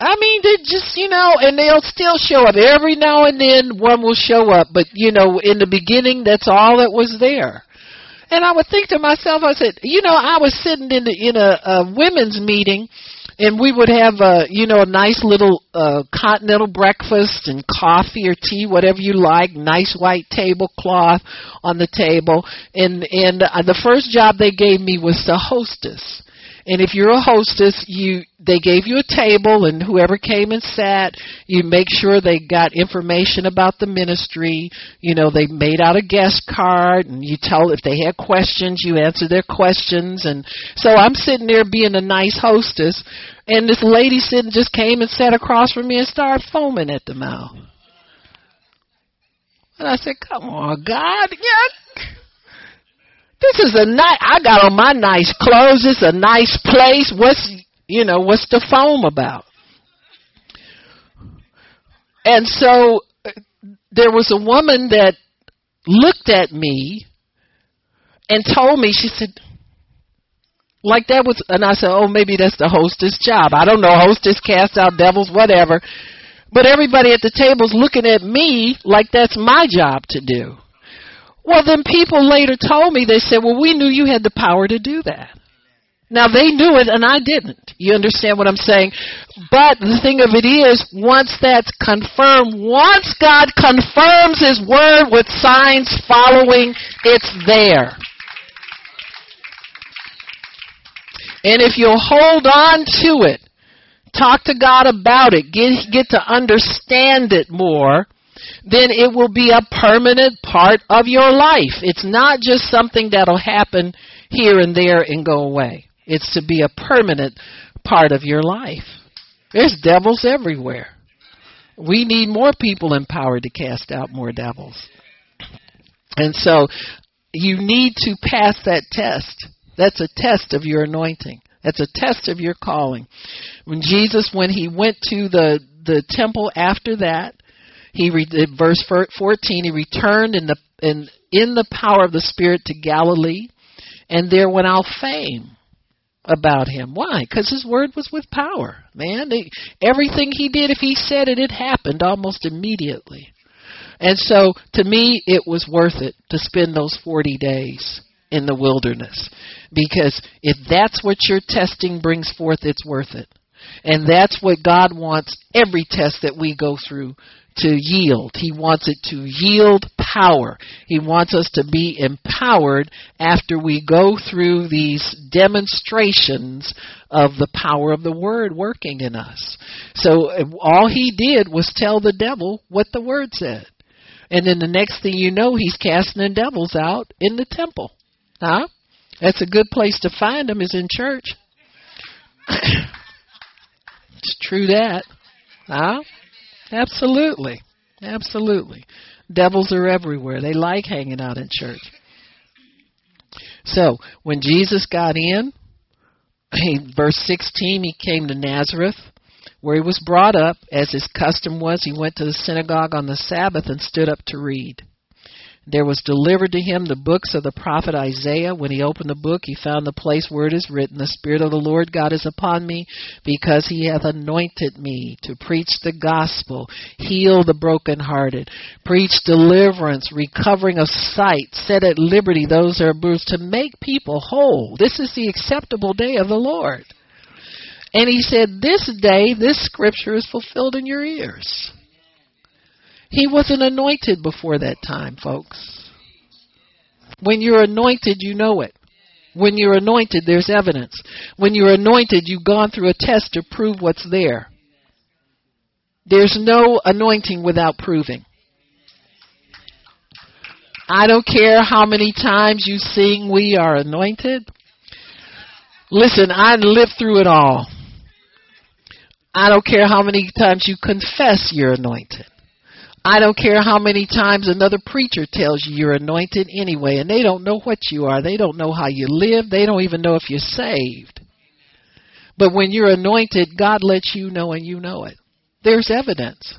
I mean, they just, you know, and they'll still show up. Every now and then one will show up, but, you know, in the beginning, that's all that was there. And I would think to myself, I said, you know, I was sitting in the, in a, a women's meeting, and we would have a, you know, a nice little uh, continental breakfast and coffee or tea, whatever you like, nice white tablecloth on the table, and and uh, the first job they gave me was the hostess. And if you're a hostess, you they gave you a table and whoever came and sat, you make sure they got information about the ministry. You know, they made out a guest card and you tell if they had questions, you answer their questions and so I'm sitting there being a nice hostess and this lady sitting just came and sat across from me and started foaming at the mouth. And I said, "Come on, God, yeah, this is a nice. I got on my nice clothes. It's a nice place. What's you know what's the foam about? And so uh, there was a woman that looked at me and told me. She said, like that was, and I said, oh, maybe that's the hostess job. I don't know, hostess cast out devils, whatever. But everybody at the table's looking at me like that's my job to do. Well, then people later told me, they said, well, we knew you had the power to do that. Now they knew it and I didn't. You understand what I'm saying? But the thing of it is, once that's confirmed, once God confirms His word with signs following, it's there. And if you'll hold on to it, talk to God about it, get, get to understand it more, then it will be a permanent part of your life. It's not just something that'll happen here and there and go away. It's to be a permanent part of your life. There's devils everywhere. We need more people empowered to cast out more devils. And so you need to pass that test. That's a test of your anointing. That's a test of your calling. When Jesus, when he went to the, the temple after that, he re, verse 14 he returned in the in in the power of the spirit to Galilee and there went out fame about him. Why? Cuz his word was with power man. Everything he did if he said it it happened almost immediately. And so to me it was worth it to spend those 40 days in the wilderness because if that's what your testing brings forth it's worth it and that's what God wants every test that we go through to yield. He wants it to yield power. He wants us to be empowered after we go through these demonstrations of the power of the word working in us. So all he did was tell the devil what the word said. And then the next thing you know, he's casting the devils out in the temple. Huh? That's a good place to find them is in church. it's true that. Huh? Absolutely. Absolutely. Devils are everywhere. They like hanging out in church. So, when Jesus got in, verse 16, he came to Nazareth, where he was brought up. As his custom was, he went to the synagogue on the Sabbath and stood up to read. There was delivered to him the books of the prophet Isaiah. When he opened the book, he found the place where it is written, The Spirit of the Lord God is upon me, because he hath anointed me to preach the gospel, heal the brokenhearted, preach deliverance, recovering of sight, set at liberty those that are bruised, to make people whole. This is the acceptable day of the Lord. And he said, This day, this scripture is fulfilled in your ears. He wasn't anointed before that time, folks. When you're anointed, you know it. When you're anointed, there's evidence. When you're anointed, you've gone through a test to prove what's there. There's no anointing without proving. I don't care how many times you sing, We are anointed. Listen, I lived through it all. I don't care how many times you confess you're anointed. I don't care how many times another preacher tells you you're anointed anyway, and they don't know what you are. They don't know how you live. They don't even know if you're saved. But when you're anointed, God lets you know and you know it. There's evidence.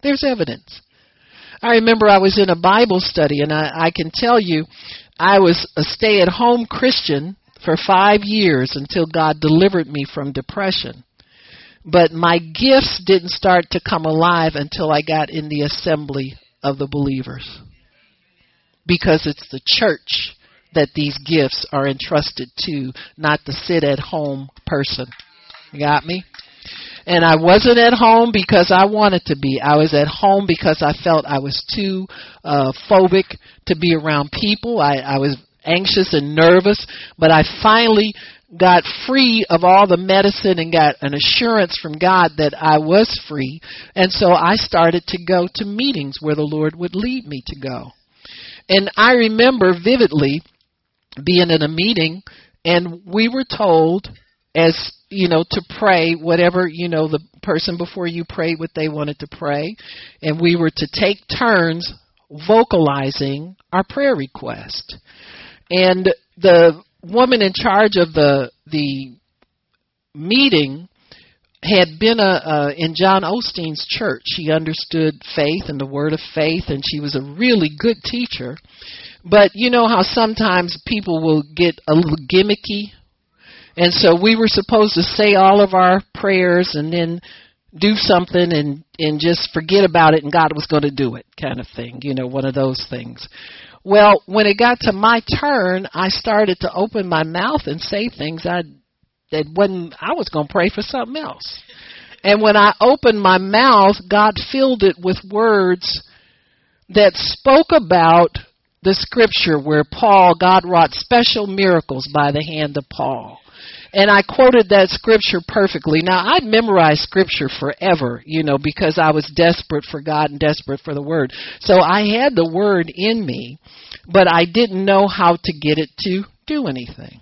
There's evidence. I remember I was in a Bible study, and I, I can tell you, I was a stay at home Christian for five years until God delivered me from depression. But my gifts didn't start to come alive until I got in the assembly of the believers. Because it's the church that these gifts are entrusted to, not the sit at home person. You got me? And I wasn't at home because I wanted to be. I was at home because I felt I was too uh, phobic to be around people. I, I was anxious and nervous, but I finally got free of all the medicine and got an assurance from God that I was free. And so I started to go to meetings where the Lord would lead me to go. And I remember vividly being in a meeting and we were told as you know to pray whatever you know the person before you prayed what they wanted to pray and we were to take turns vocalizing our prayer request and the woman in charge of the the meeting had been a, uh, in John Osteen's church. She understood faith and the word of faith, and she was a really good teacher. But you know how sometimes people will get a little gimmicky, and so we were supposed to say all of our prayers and then do something and and just forget about it, and God was going to do it, kind of thing. You know, one of those things. Well, when it got to my turn, I started to open my mouth and say things I that wasn't I was going to pray for something else. And when I opened my mouth, God filled it with words that spoke about the scripture where Paul God wrought special miracles by the hand of Paul. And I quoted that scripture perfectly. Now, I'd memorized scripture forever, you know, because I was desperate for God and desperate for the Word. So I had the Word in me, but I didn't know how to get it to do anything.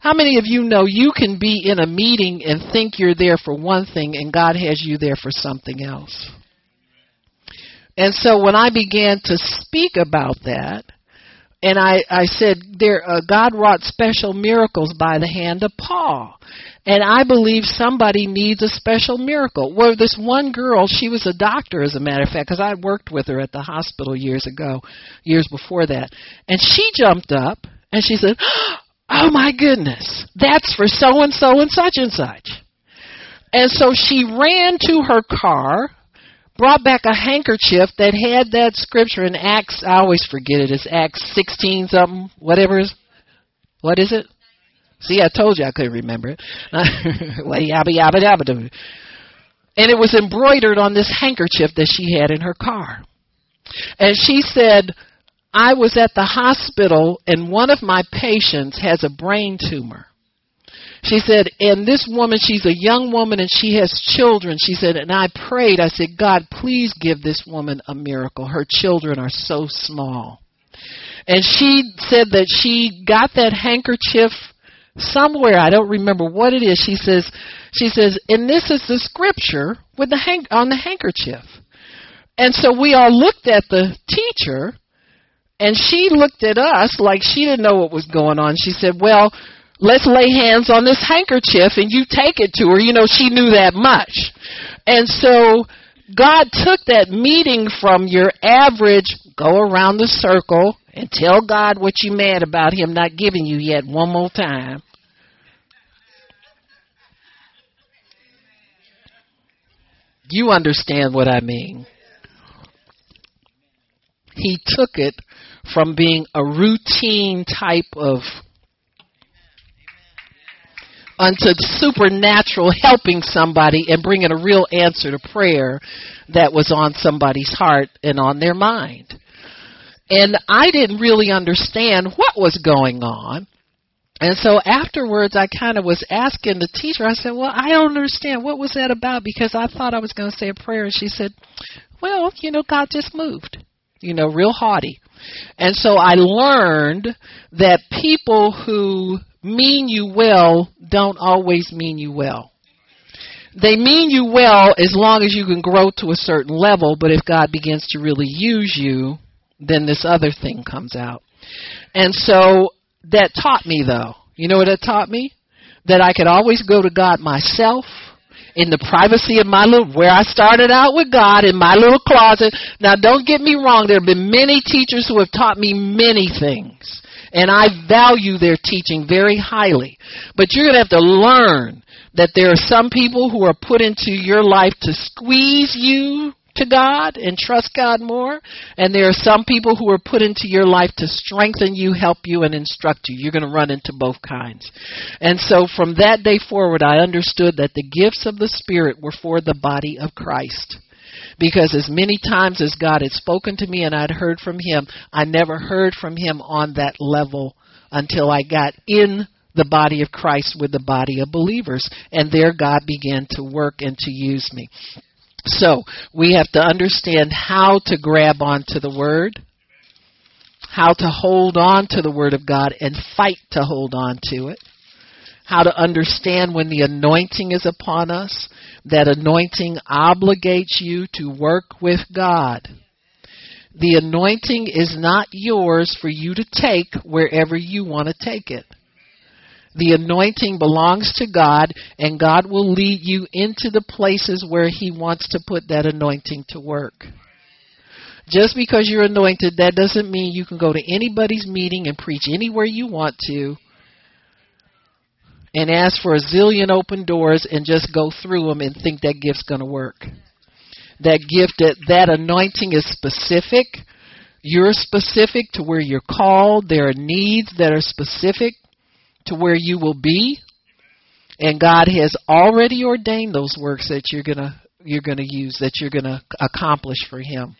How many of you know you can be in a meeting and think you're there for one thing and God has you there for something else? And so when I began to speak about that, and I, I said there uh, God wrought special miracles by the hand of Paul. And I believe somebody needs a special miracle. Well, this one girl, she was a doctor, as a matter of fact, because I worked with her at the hospital years ago, years before that. And she jumped up and she said, Oh my goodness, that's for so and so and such and such. And so she ran to her car brought back a handkerchief that had that scripture in Acts. I always forget it. It's Acts 16 something, whatever is. What is it? See, I told you I couldn't remember it. And it was embroidered on this handkerchief that she had in her car. And she said, I was at the hospital and one of my patients has a brain tumor. She said, and this woman, she's a young woman and she has children. She said, and I prayed, I said, God, please give this woman a miracle. Her children are so small. And she said that she got that handkerchief somewhere. I don't remember what it is. She says, she says, and this is the scripture with the hang- on the handkerchief. And so we all looked at the teacher and she looked at us like she didn't know what was going on. She said, well, let's lay hands on this handkerchief and you take it to her. You know, she knew that much. And so God took that meeting from your average go around the circle and tell God what you mad about him not giving you yet one more time. You understand what I mean. He took it from being a routine type of unto supernatural helping somebody and bringing a real answer to prayer that was on somebody's heart and on their mind. And I didn't really understand what was going on. And so afterwards, I kind of was asking the teacher, I said, Well, I don't understand. What was that about? Because I thought I was going to say a prayer. And she said, Well, you know, God just moved, you know, real haughty. And so I learned that people who mean you well don't always mean you well. They mean you well as long as you can grow to a certain level, but if God begins to really use you, then this other thing comes out. And so that taught me though. You know what it taught me? That I could always go to God myself in the privacy of my little where I started out with God in my little closet. Now don't get me wrong, there have been many teachers who have taught me many things. And I value their teaching very highly. But you're going to have to learn that there are some people who are put into your life to squeeze you to God and trust God more. And there are some people who are put into your life to strengthen you, help you, and instruct you. You're going to run into both kinds. And so from that day forward, I understood that the gifts of the Spirit were for the body of Christ. Because as many times as God had spoken to me and I'd heard from Him, I never heard from Him on that level until I got in the body of Christ with the body of believers. And there God began to work and to use me. So we have to understand how to grab onto the Word, how to hold on to the Word of God and fight to hold on to it, how to understand when the anointing is upon us. That anointing obligates you to work with God. The anointing is not yours for you to take wherever you want to take it. The anointing belongs to God, and God will lead you into the places where He wants to put that anointing to work. Just because you're anointed, that doesn't mean you can go to anybody's meeting and preach anywhere you want to and ask for a zillion open doors and just go through them and think that gift's going to work. That gift, that, that anointing is specific. You're specific to where you're called. There are needs that are specific to where you will be. And God has already ordained those works that you're going to you're going to use that you're going to accomplish for him.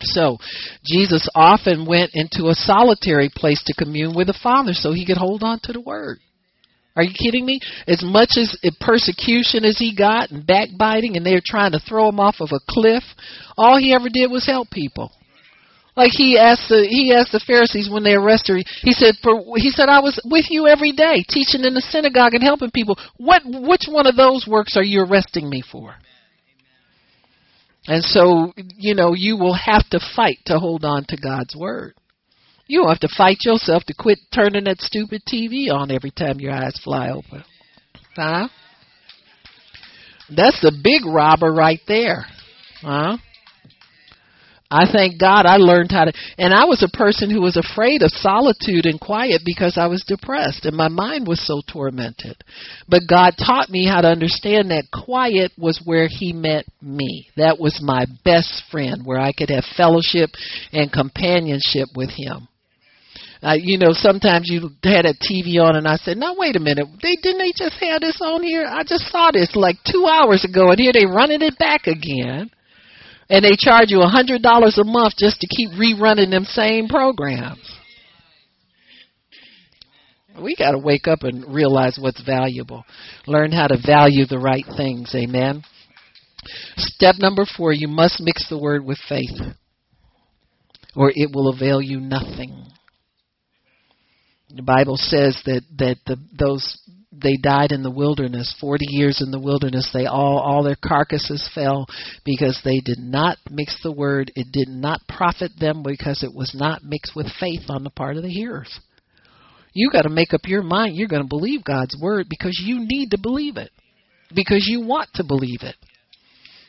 So, Jesus often went into a solitary place to commune with the Father so he could hold on to the word. Are you kidding me? As much as persecution as he got and backbiting and they were trying to throw him off of a cliff, all he ever did was help people. Like he asked the he asked the Pharisees when they arrested him. He said, "For he said I was with you every day, teaching in the synagogue and helping people. What which one of those works are you arresting me for?" And so, you know, you will have to fight to hold on to God's word. You have to fight yourself to quit turning that stupid TV on every time your eyes fly open. Huh? That's the big robber right there. Huh? I thank God I learned how to, and I was a person who was afraid of solitude and quiet because I was depressed and my mind was so tormented. But God taught me how to understand that quiet was where He met me. That was my best friend, where I could have fellowship and companionship with Him. Uh, you know, sometimes you had a TV on, and I said, "Now wait a minute, they didn't they just have this on here? I just saw this like two hours ago, and here they're running it back again." and they charge you a hundred dollars a month just to keep rerunning them same programs. We got to wake up and realize what's valuable. Learn how to value the right things. Amen. Step number four, you must mix the word with faith, or it will avail you nothing. The Bible says that that the, those they died in the wilderness 40 years in the wilderness. They all all their carcasses fell because they did not mix the word. It did not profit them because it was not mixed with faith on the part of the hearers. You got to make up your mind. You're going to believe God's word because you need to believe it. Because you want to believe it.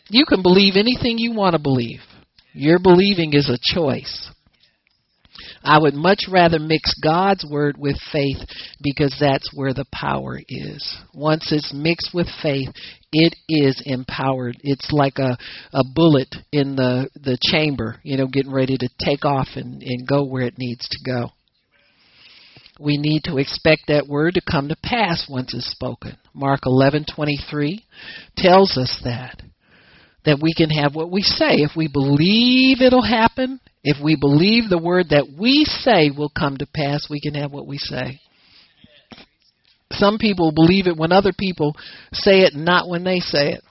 You can believe anything you want to believe. Your believing is a choice I would much rather mix God's word with faith because that's where the power is. Once it's mixed with faith, it is empowered. It's like a, a bullet in the, the chamber, you know, getting ready to take off and, and go where it needs to go. We need to expect that word to come to pass once it's spoken. Mark 11:23 tells us that that we can have what we say. If we believe it'll happen, if we believe the word that we say will come to pass, we can have what we say. Some people believe it when other people say it, not when they say it.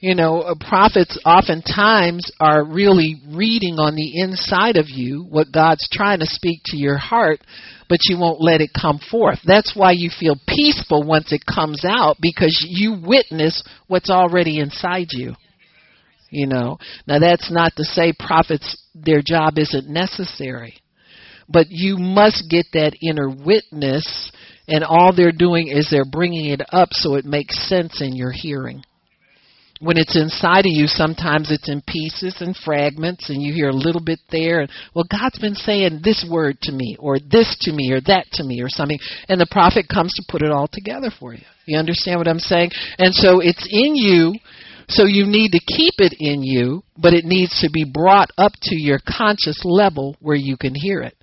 You know, uh, prophets oftentimes are really reading on the inside of you what God's trying to speak to your heart, but you won't let it come forth. That's why you feel peaceful once it comes out because you witness what's already inside you. You know, now that's not to say prophets, their job isn't necessary, but you must get that inner witness, and all they're doing is they're bringing it up so it makes sense in your hearing when it's inside of you, sometimes it's in pieces and fragments, and you hear a little bit there. And well, God's been saying this word to me, or this to me, or that to me, or something, and the prophet comes to put it all together for you. You understand what I'm saying? And so it's in you. So you need to keep it in you, but it needs to be brought up to your conscious level where you can hear it.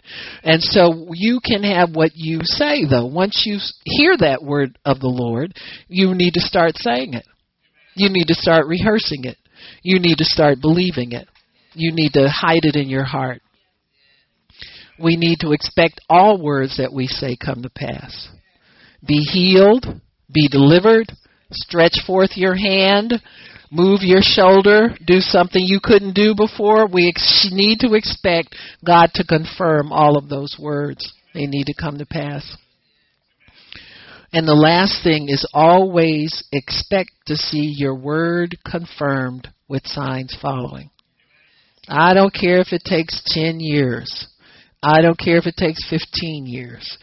And so you can have what you say though. Once you hear that word of the Lord, you need to start saying it. You need to start rehearsing it. You need to start believing it. You need to hide it in your heart. We need to expect all words that we say come to pass. Be healed, be delivered, stretch forth your hand, move your shoulder, do something you couldn't do before. We ex- need to expect God to confirm all of those words. They need to come to pass. And the last thing is always expect to see your word confirmed with signs following. I don't care if it takes 10 years. I don't care if it takes 15 years.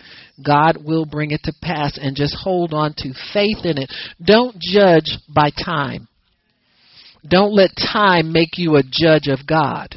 God will bring it to pass and just hold on to faith in it. Don't judge by time. Don't let time make you a judge of God.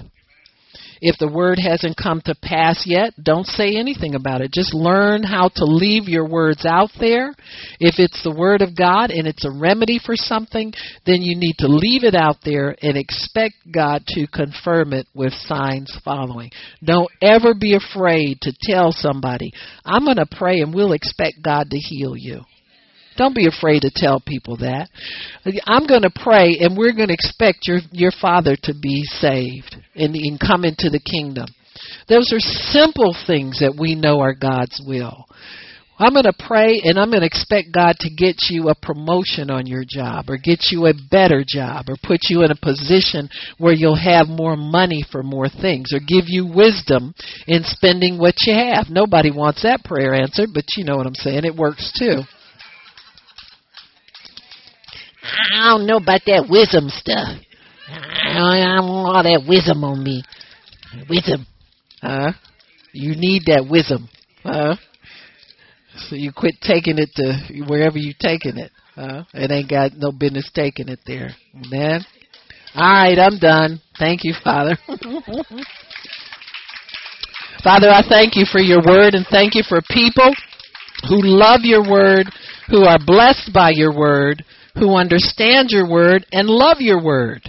If the word hasn't come to pass yet, don't say anything about it. Just learn how to leave your words out there. If it's the word of God and it's a remedy for something, then you need to leave it out there and expect God to confirm it with signs following. Don't ever be afraid to tell somebody, I'm going to pray and we'll expect God to heal you. Don't be afraid to tell people that. I'm going to pray, and we're going to expect your your father to be saved and, and come into the kingdom. Those are simple things that we know are God's will. I'm going to pray and I'm going to expect God to get you a promotion on your job or get you a better job or put you in a position where you'll have more money for more things or give you wisdom in spending what you have. Nobody wants that prayer answered, but you know what I'm saying. It works too. I don't know about that wisdom stuff. I don't, want all that wisdom on me. Wisdom. Huh? You need that wisdom. Huh? So you quit taking it to wherever you're taking it. Huh? It ain't got no business taking it there. Man. All right, I'm done. Thank you, Father. Father, I thank you for your word and thank you for people who love your word, who are blessed by your word, who understand your word and love your word.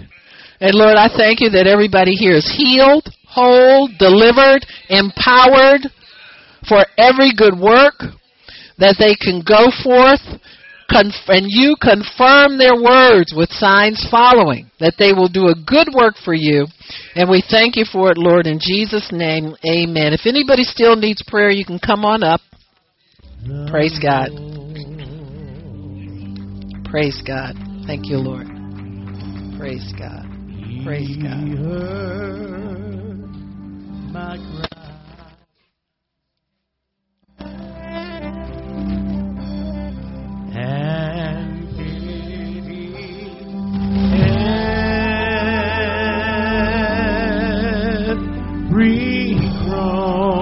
And Lord, I thank you that everybody here is healed, whole, delivered, empowered for every good work, that they can go forth and you confirm their words with signs following, that they will do a good work for you. And we thank you for it, Lord, in Jesus' name, amen. If anybody still needs prayer, you can come on up. Praise God. Praise God. Thank you, Lord. Praise God. Praise God. every cross.